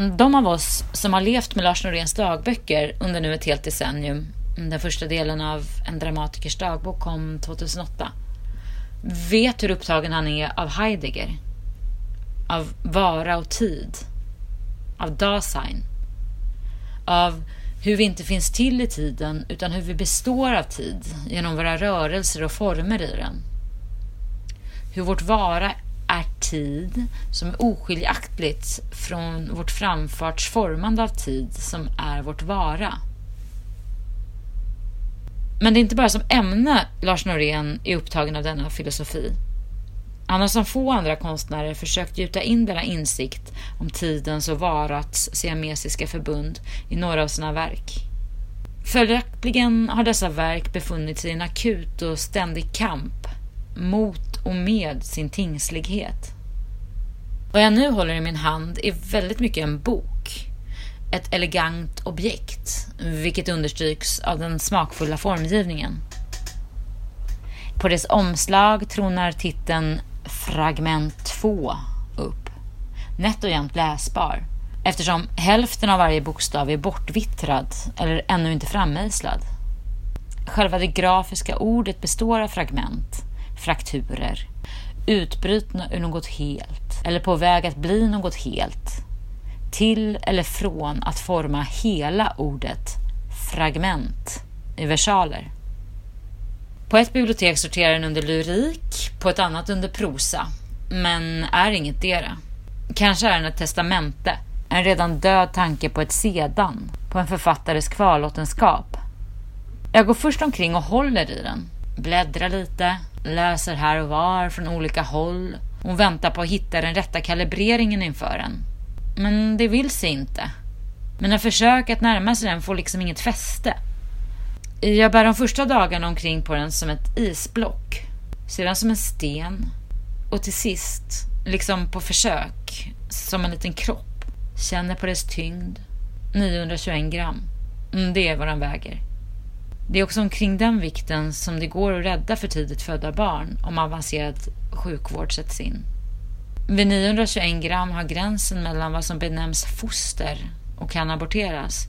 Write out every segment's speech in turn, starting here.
Mm, de av oss som har levt med Lars Noréns dagböcker under nu ett helt decennium, mm, den första delen av En dramatikers dagbok kom 2008, vet hur upptagen han är av Heidegger, av vara och tid, av Dasein, av hur vi inte finns till i tiden utan hur vi består av tid genom våra rörelser och former i den. Hur vårt vara är tid som är oskiljaktigt från vårt framfartsformande av tid som är vårt vara. Men det är inte bara som ämne Lars Norén är upptagen av denna filosofi. Han har som få andra konstnärer försökt gjuta in denna insikt om tidens och varats siamesiska förbund i några av sina verk. Följaktligen har dessa verk befunnit sig i en akut och ständig kamp mot och med sin tingslighet. Vad jag nu håller i min hand är väldigt mycket en bok. Ett elegant objekt, vilket understryks av den smakfulla formgivningen. På dess omslag tronar titeln Fragment 2 upp. Nätt och jämnt läsbar eftersom hälften av varje bokstav är bortvittrad eller ännu inte frammejslad. Själva det grafiska ordet består av fragment frakturer, utbrutna ur något helt eller på väg att bli något helt, till eller från att forma hela ordet fragment i versaler. På ett bibliotek sorterar den under lyrik, på ett annat under prosa, men är inget dera. Kanske är den ett testamente, en redan död tanke på ett sedan, på en författares kvarlåtenskap. Jag går först omkring och håller i den, bläddrar lite, läser här och var från olika håll Hon väntar på att hitta den rätta kalibreringen inför den. Men det vill sig inte. Mina försök att närma sig den får liksom inget fäste. Jag bär de första dagarna omkring på den som ett isblock, sedan som en sten och till sist, liksom på försök, som en liten kropp. Känner på dess tyngd, 921 gram. Mm, det är vad den väger. Det är också omkring den vikten som det går att rädda för tidigt födda barn om avancerad sjukvård sätts in. Vid 921 gram har gränsen mellan vad som benämns foster och kan aborteras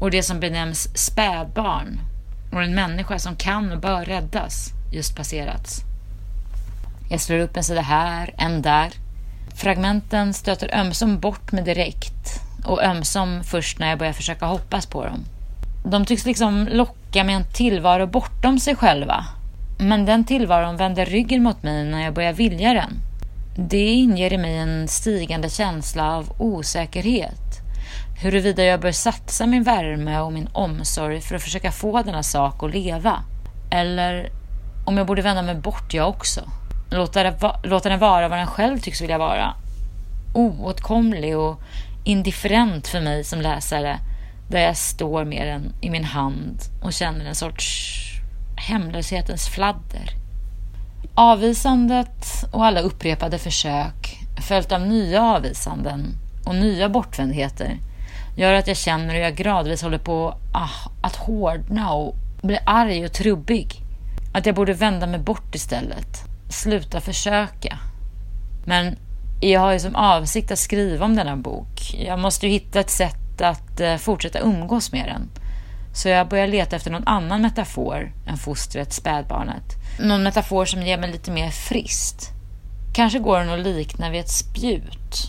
och det som benämns spädbarn och en människa som kan och bör räddas just passerats. Jag slår upp en sida här, en där. Fragmenten stöter ömsom bort mig direkt och ömsom först när jag börjar försöka hoppas på dem. De tycks liksom locka med en tillvaro bortom sig själva. Men den tillvaron vänder ryggen mot mig när jag börjar vilja den. Det inger i mig en stigande känsla av osäkerhet. Huruvida jag bör satsa min värme och min omsorg för att försöka få denna sak att leva. Eller om jag borde vända mig bort jag också. Låta, det va låta den vara vad den själv tycks vilja vara. Oåtkomlig och indifferent för mig som läsare där jag står med den i min hand och känner en sorts hemlöshetens fladder. Avvisandet och alla upprepade försök följt av nya avvisanden och nya bortvändheter gör att jag känner hur jag gradvis håller på ah, att hårdna och bli arg och trubbig. Att jag borde vända mig bort istället. Sluta försöka. Men jag har ju som avsikt att skriva om denna bok. Jag måste ju hitta ett sätt att eh, fortsätta umgås med den. Så jag börjar leta efter någon annan metafor än fostret, spädbarnet. Någon metafor som ger mig lite mer frist. Kanske går den att likna vid ett spjut.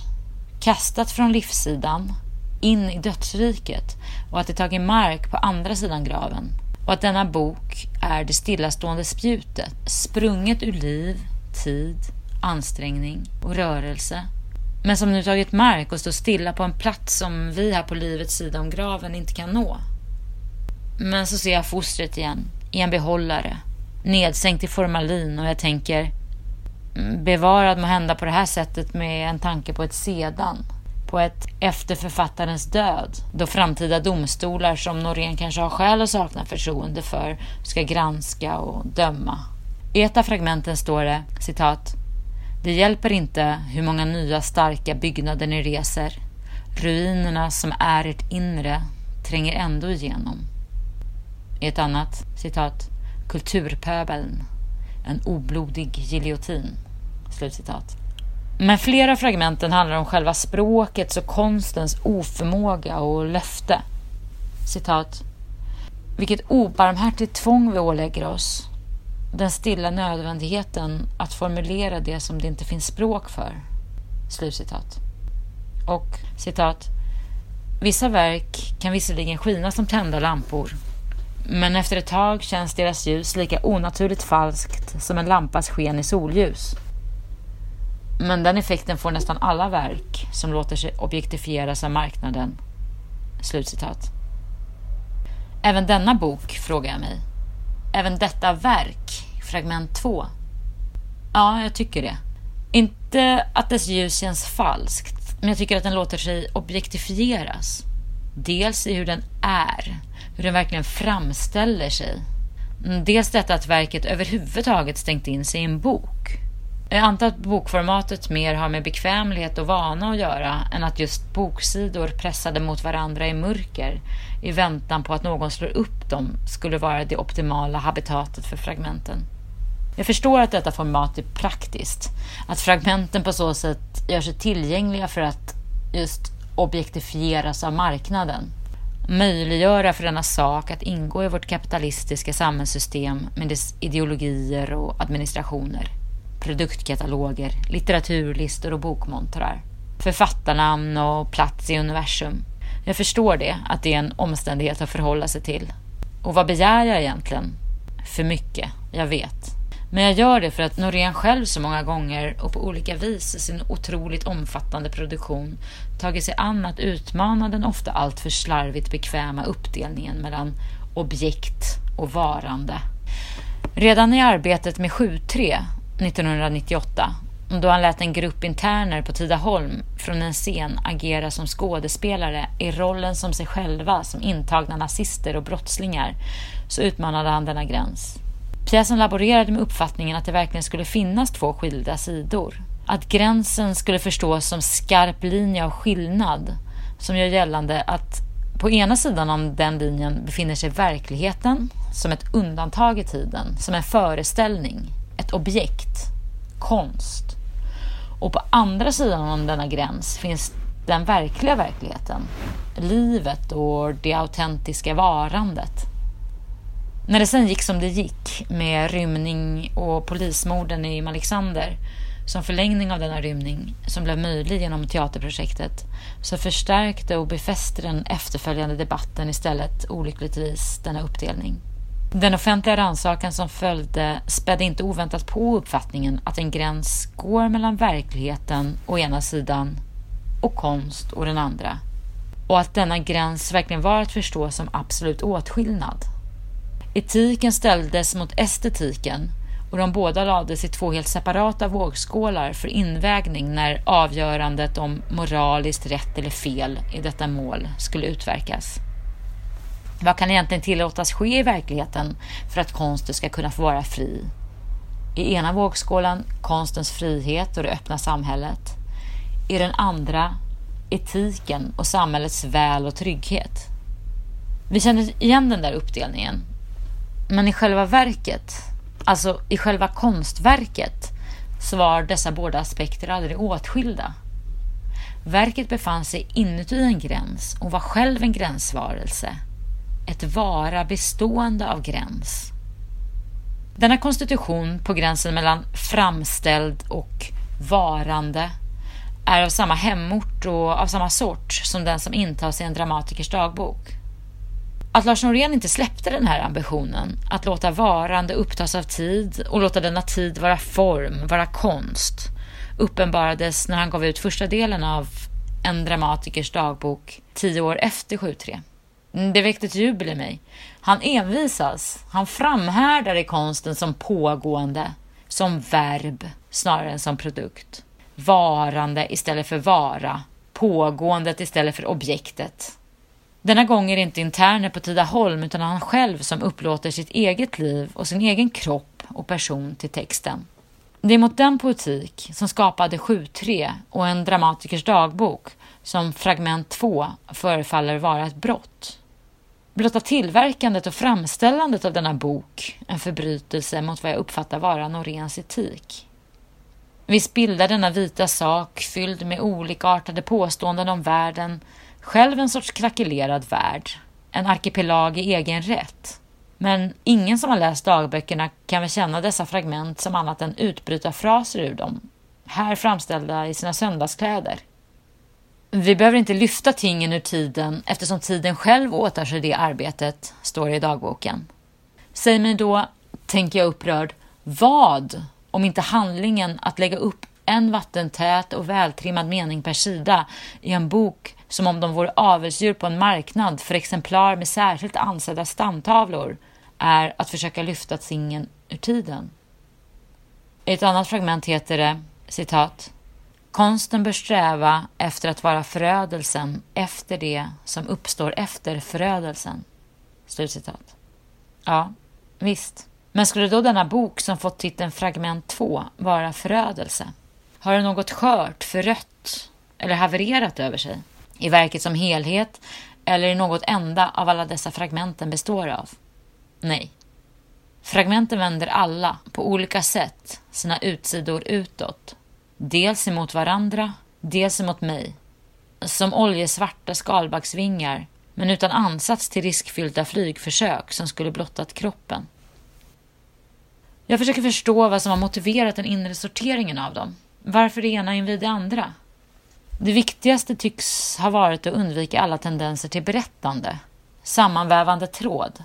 Kastat från livssidan in i dödsriket och att det tagit mark på andra sidan graven. Och att denna bok är det stillastående spjutet, sprunget ur liv, tid, ansträngning och rörelse men som nu tagit mark och står stilla på en plats som vi här på livets sida om graven inte kan nå. Men så ser jag fostret igen, i en behållare, nedsänkt i formalin och jag tänker mm, bevarad må hända på det här sättet med en tanke på ett sedan. På ett efter författarens död, då framtida domstolar som Norén kanske har skäl att sakna förtroende för ska granska och döma. I ett av fragmenten står det, citat, det hjälper inte hur många nya starka byggnader ni reser. Ruinerna som är ert inre tränger ändå igenom. I ett annat citat, kulturpöbeln, en oblodig giljotin. Slutcitat. Men flera fragmenten handlar om själva språkets och konstens oförmåga och löfte. Citat. Vilket obarmhärtigt tvång vi ålägger oss. Den stilla nödvändigheten att formulera det som det inte finns språk för. Slutcitat. Och citat. Vissa verk kan visserligen skina som tända lampor, men efter ett tag känns deras ljus lika onaturligt falskt som en lampas sken i solljus. Men den effekten får nästan alla verk som låter sig objektifieras av marknaden. Slutcitat. Även denna bok, frågar jag mig. Även detta verk, fragment 2. Ja, jag tycker det. Inte att dess ljus känns falskt, men jag tycker att den låter sig objektifieras. Dels i hur den är, hur den verkligen framställer sig. Mm, dels detta att verket överhuvudtaget stängt in sig i en bok. Jag antar att bokformatet mer har med bekvämlighet och vana att göra än att just boksidor pressade mot varandra i mörker i väntan på att någon slår upp dem skulle vara det optimala habitatet för fragmenten. Jag förstår att detta format är praktiskt, att fragmenten på så sätt gör sig tillgängliga för att just objektifieras av marknaden. Möjliggöra för denna sak att ingå i vårt kapitalistiska samhällssystem med dess ideologier och administrationer produktkataloger, litteraturlistor och bokmontrar. Författarnamn och plats i universum. Jag förstår det, att det är en omständighet att förhålla sig till. Och vad begär jag egentligen? För mycket, jag vet. Men jag gör det för att Norén själv så många gånger och på olika vis i sin otroligt omfattande produktion tagit sig an att utmana den ofta alltför slarvigt bekväma uppdelningen mellan objekt och varande. Redan i arbetet med 7.3 1998 då han lät en grupp interner på Tidaholm från en scen agera som skådespelare i rollen som sig själva som intagna nazister och brottslingar så utmanade han denna gräns. Pjäsen laborerade med uppfattningen att det verkligen skulle finnas två skilda sidor. Att gränsen skulle förstås som skarp linje av skillnad som gör gällande att på ena sidan om den linjen befinner sig verkligheten som ett undantag i tiden, som en föreställning ett objekt, konst. Och på andra sidan om denna gräns finns den verkliga verkligheten, livet och det autentiska varandet. När det sen gick som det gick med rymning och polismorden i Alexander som förlängning av denna rymning som blev möjlig genom teaterprojektet så förstärkte och befäste den efterföljande debatten istället olyckligtvis denna uppdelning. Den offentliga rannsakan som följde spädde inte oväntat på uppfattningen att en gräns går mellan verkligheten å ena sidan och konst å den andra och att denna gräns verkligen var att förstå som absolut åtskillnad. Etiken ställdes mot estetiken och de båda lades i två helt separata vågskålar för invägning när avgörandet om moraliskt rätt eller fel i detta mål skulle utverkas. Vad kan egentligen tillåtas ske i verkligheten för att konsten ska kunna få vara fri? I ena vågskålen konstens frihet och det öppna samhället. I den andra etiken och samhällets väl och trygghet. Vi känner igen den där uppdelningen. Men i själva verket, alltså i själva konstverket, så var dessa båda aspekter aldrig åtskilda. Verket befann sig inuti en gräns och var själv en gränsvarelse ett vara bestående av gräns. Denna konstitution på gränsen mellan framställd och varande är av samma hemort och av samma sort som den som intas i en dramatikers dagbok. Att Lars Norén inte släppte den här ambitionen att låta varande upptas av tid och låta denna tid vara form, vara konst uppenbarades när han gav ut första delen av En dramatikers dagbok tio år efter 73. Mm, det väckte ett jubel i mig. Han envisas. Han framhärdar i konsten som pågående, som verb snarare än som produkt. Varande istället för vara, pågåendet istället för objektet. Denna gång är det inte interner på Tidaholm utan han själv som upplåter sitt eget liv och sin egen kropp och person till texten. Det är mot den poetik som skapade 7.3 och en dramatikers dagbok som fragment 2 förefaller vara ett brott. Blotta tillverkandet och framställandet av denna bok en förbrytelse mot vad jag uppfattar vara Noréns etik. Visst bildar denna vita sak, fylld med olikartade påståenden om världen, själv en sorts krackelerad värld, en arkipelag i egen rätt. Men ingen som har läst dagböckerna kan väl känna dessa fragment som annat än utbrytarfraser ur dem, här framställda i sina söndagskläder. Vi behöver inte lyfta tingen ur tiden eftersom tiden själv åtar sig det arbetet, står det i dagboken. Säg mig då, tänker jag upprörd, vad om inte handlingen att lägga upp en vattentät och vältrimmad mening per sida i en bok som om de vore avelsdjur på en marknad för exemplar med särskilt ansedda stamtavlor är att försöka lyfta tingen ur tiden. I ett annat fragment heter det citat Konsten bör sträva efter att vara förödelsen efter det som uppstår efter förödelsen. Slutcitat. Ja, visst. Men skulle då denna bok som fått titeln Fragment 2 vara förödelse? Har det något skört, förött eller havererat över sig? I verket som helhet eller i något enda av alla dessa fragmenten består av? Nej. Fragmenten vänder alla, på olika sätt, sina utsidor utåt. Dels emot varandra, dels emot mig. Som oljesvarta skalbaggsvingar, men utan ansats till riskfyllda flygförsök som skulle blottat kroppen. Jag försöker förstå vad som har motiverat den inre sorteringen av dem. Varför det ena invid det andra? Det viktigaste tycks ha varit att undvika alla tendenser till berättande, sammanvävande tråd.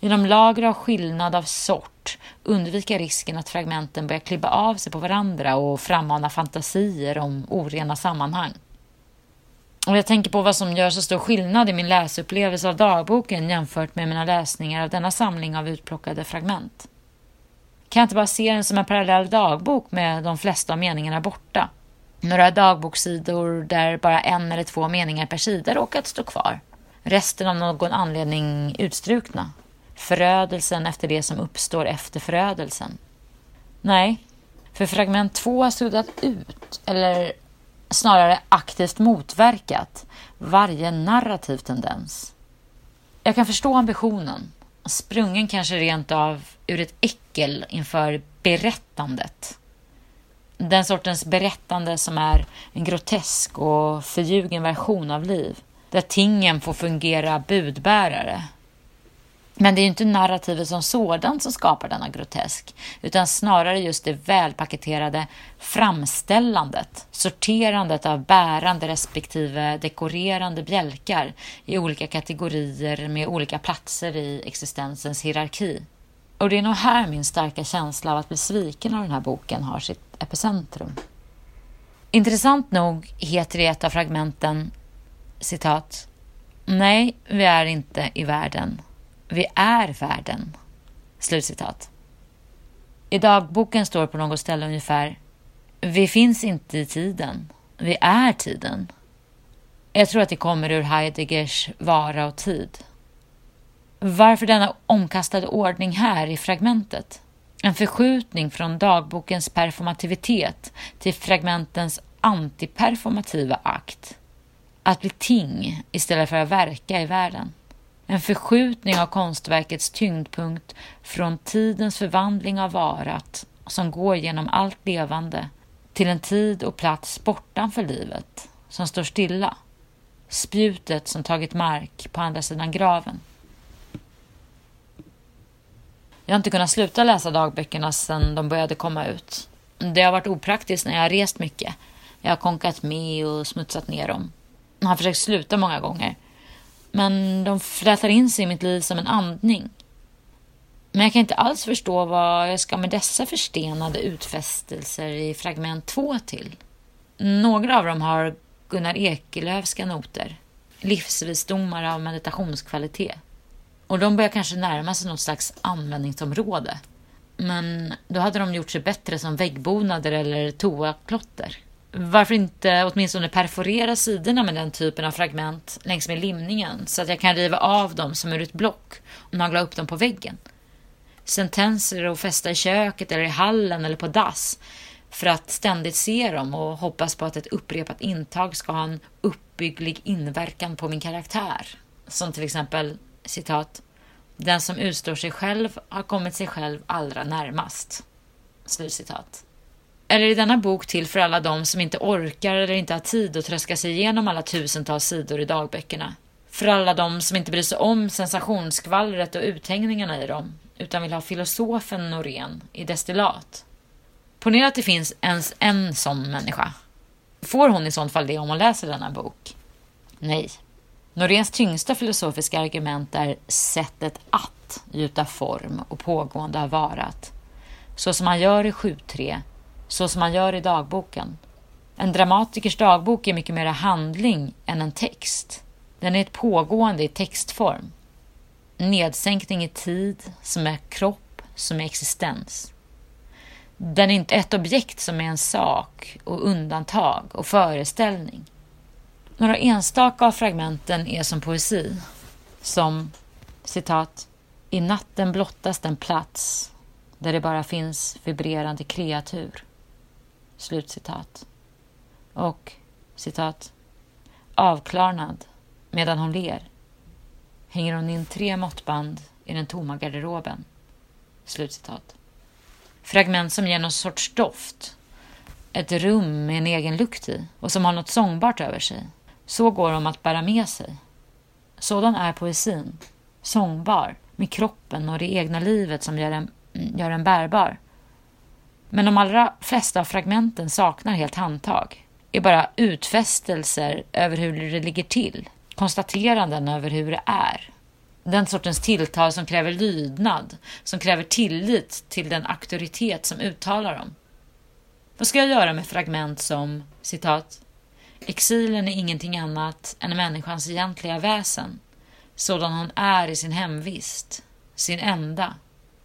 Genom lager av skillnad av sort undvika risken att fragmenten börjar klibba av sig på varandra och frammana fantasier om orena sammanhang. Och jag tänker på vad som gör så stor skillnad i min läsupplevelse av dagboken jämfört med mina läsningar av denna samling av utplockade fragment. Kan jag inte bara se den som en parallell dagbok med de flesta av meningarna borta? Några dagbokssidor där bara en eller två meningar per sida råkat stå kvar. Resten av någon anledning utstrukna. Förödelsen efter det som uppstår efter förödelsen. Nej, för fragment två har suddat ut, eller snarare aktivt motverkat, varje narrativ tendens. Jag kan förstå ambitionen, sprungen kanske rent av ur ett äckel inför berättandet. Den sortens berättande som är en grotesk och förljugen version av liv, där tingen får fungera budbärare. Men det är ju inte narrativet som sådant som skapar denna grotesk, utan snarare just det välpaketerade framställandet, sorterandet av bärande respektive dekorerande bjälkar i olika kategorier med olika platser i existensens hierarki. Och det är nog här min starka känsla av att bli sviken av den här boken har sitt epicentrum. Intressant nog heter det i ett av fragmenten citat Nej, vi är inte i världen. Vi är världen. Slutcitat. I dagboken står på något ställe ungefär Vi finns inte i tiden. Vi är tiden. Jag tror att det kommer ur Heideggers Vara och tid. Varför denna omkastade ordning här i fragmentet? En förskjutning från dagbokens performativitet till fragmentens antiperformativa akt. Att bli ting istället för att verka i världen. En förskjutning av konstverkets tyngdpunkt från tidens förvandling av varat som går genom allt levande till en tid och plats bortanför livet som står stilla. Spjutet som tagit mark på andra sidan graven. Jag har inte kunnat sluta läsa dagböckerna sedan de började komma ut. Det har varit opraktiskt när jag har rest mycket. Jag har konkat med och smutsat ner dem. Jag har försökt sluta många gånger. Men de flätar in sig i mitt liv som en andning. Men jag kan inte alls förstå vad jag ska med dessa förstenade utfästelser i fragment 2 till. Några av dem har Gunnar Ekelöfska noter. Livsvisdomar av meditationskvalitet. Och de börjar kanske närma sig något slags användningsområde. Men då hade de gjort sig bättre som väggbonader eller toaklotter. Varför inte åtminstone perforera sidorna med den typen av fragment längs med limningen så att jag kan riva av dem som ur ett block och nagla upp dem på väggen. Sentenser och fästa i köket eller i hallen eller på dass för att ständigt se dem och hoppas på att ett upprepat intag ska ha en uppbygglig inverkan på min karaktär. Som till exempel citat den som utstår sig själv har kommit sig själv allra närmast. Slutcitat. Eller är denna bok till för alla de som inte orkar eller inte har tid att tröska sig igenom alla tusentals sidor i dagböckerna? För alla de som inte bryr sig om sensationsskvallret och uthängningarna i dem, utan vill ha filosofen Norén i destillat? Ponera att det finns ens en sån människa. Får hon i sånt fall det om hon läser denna bok? Nej. Noréns tyngsta filosofiska argument är sättet att gjuta form och pågående har varat. Så som man gör i 7.3, så som man gör i dagboken. En dramatikers dagbok är mycket mer handling än en text. Den är ett pågående i textform. Nedsänkning i tid, som är kropp, som är existens. Den är inte ett objekt som är en sak och undantag och föreställning. Några enstaka av fragmenten är som poesi. Som citat. I natten blottas den plats där det bara finns vibrerande kreatur. Slutcitat. Och citat. Avklarnad medan hon ler hänger hon in tre måttband i den tomma garderoben. Slutcitat. Fragment som ger någon sorts doft. Ett rum med en egen lukt i och som har något sångbart över sig. Så går de att bära med sig. Sådan är poesin. Sångbar, med kroppen och det egna livet som gör en, gör en bärbar. Men de allra flesta av fragmenten saknar helt handtag. Är bara utfästelser över hur det ligger till. Konstateranden över hur det är. Den sortens tilltal som kräver lydnad, som kräver tillit till den auktoritet som uttalar dem. Vad ska jag göra med fragment som citat Exilen är ingenting annat än människans egentliga väsen, sådan hon är i sin hemvist, sin enda.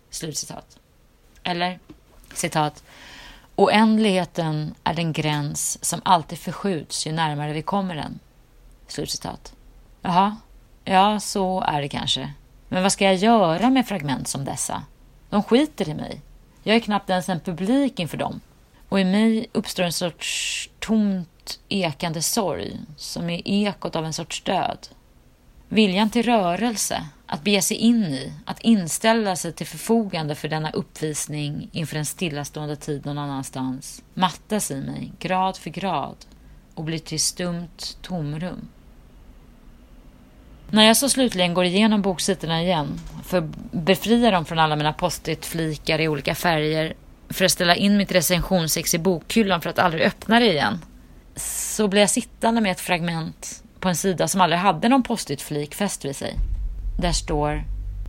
Slutcitat. Eller, citat, Oändligheten är den gräns som alltid förskjuts ju närmare vi kommer den. Slutcitat. Jaha, ja, så är det kanske. Men vad ska jag göra med fragment som dessa? De skiter i mig. Jag är knappt ens en publik inför dem. Och i mig uppstår en sorts tomt ekande sorg som är ekot av en sorts död. Viljan till rörelse, att bege sig in i, att inställa sig till förfogande för denna uppvisning inför en stillastående tid någon annanstans, mattas i mig grad för grad och blir till stumt tomrum. När jag så slutligen går igenom boksidorna igen för att befria dem från alla mina post-it-flikar i olika färger för att ställa in mitt recensionsex i bokhyllan för att aldrig öppna det igen så blev jag sittande med ett fragment på en sida som aldrig hade någon post-it-flik fäst vid sig. Där står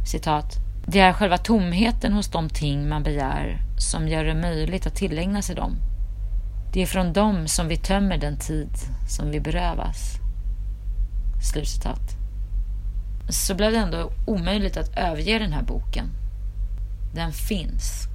citat. Det är själva tomheten hos de ting man begär som gör det möjligt att tillägna sig dem. Det är från dem som vi tömmer den tid som vi berövas. Slutcitat. Så blev det ändå omöjligt att överge den här boken. Den finns.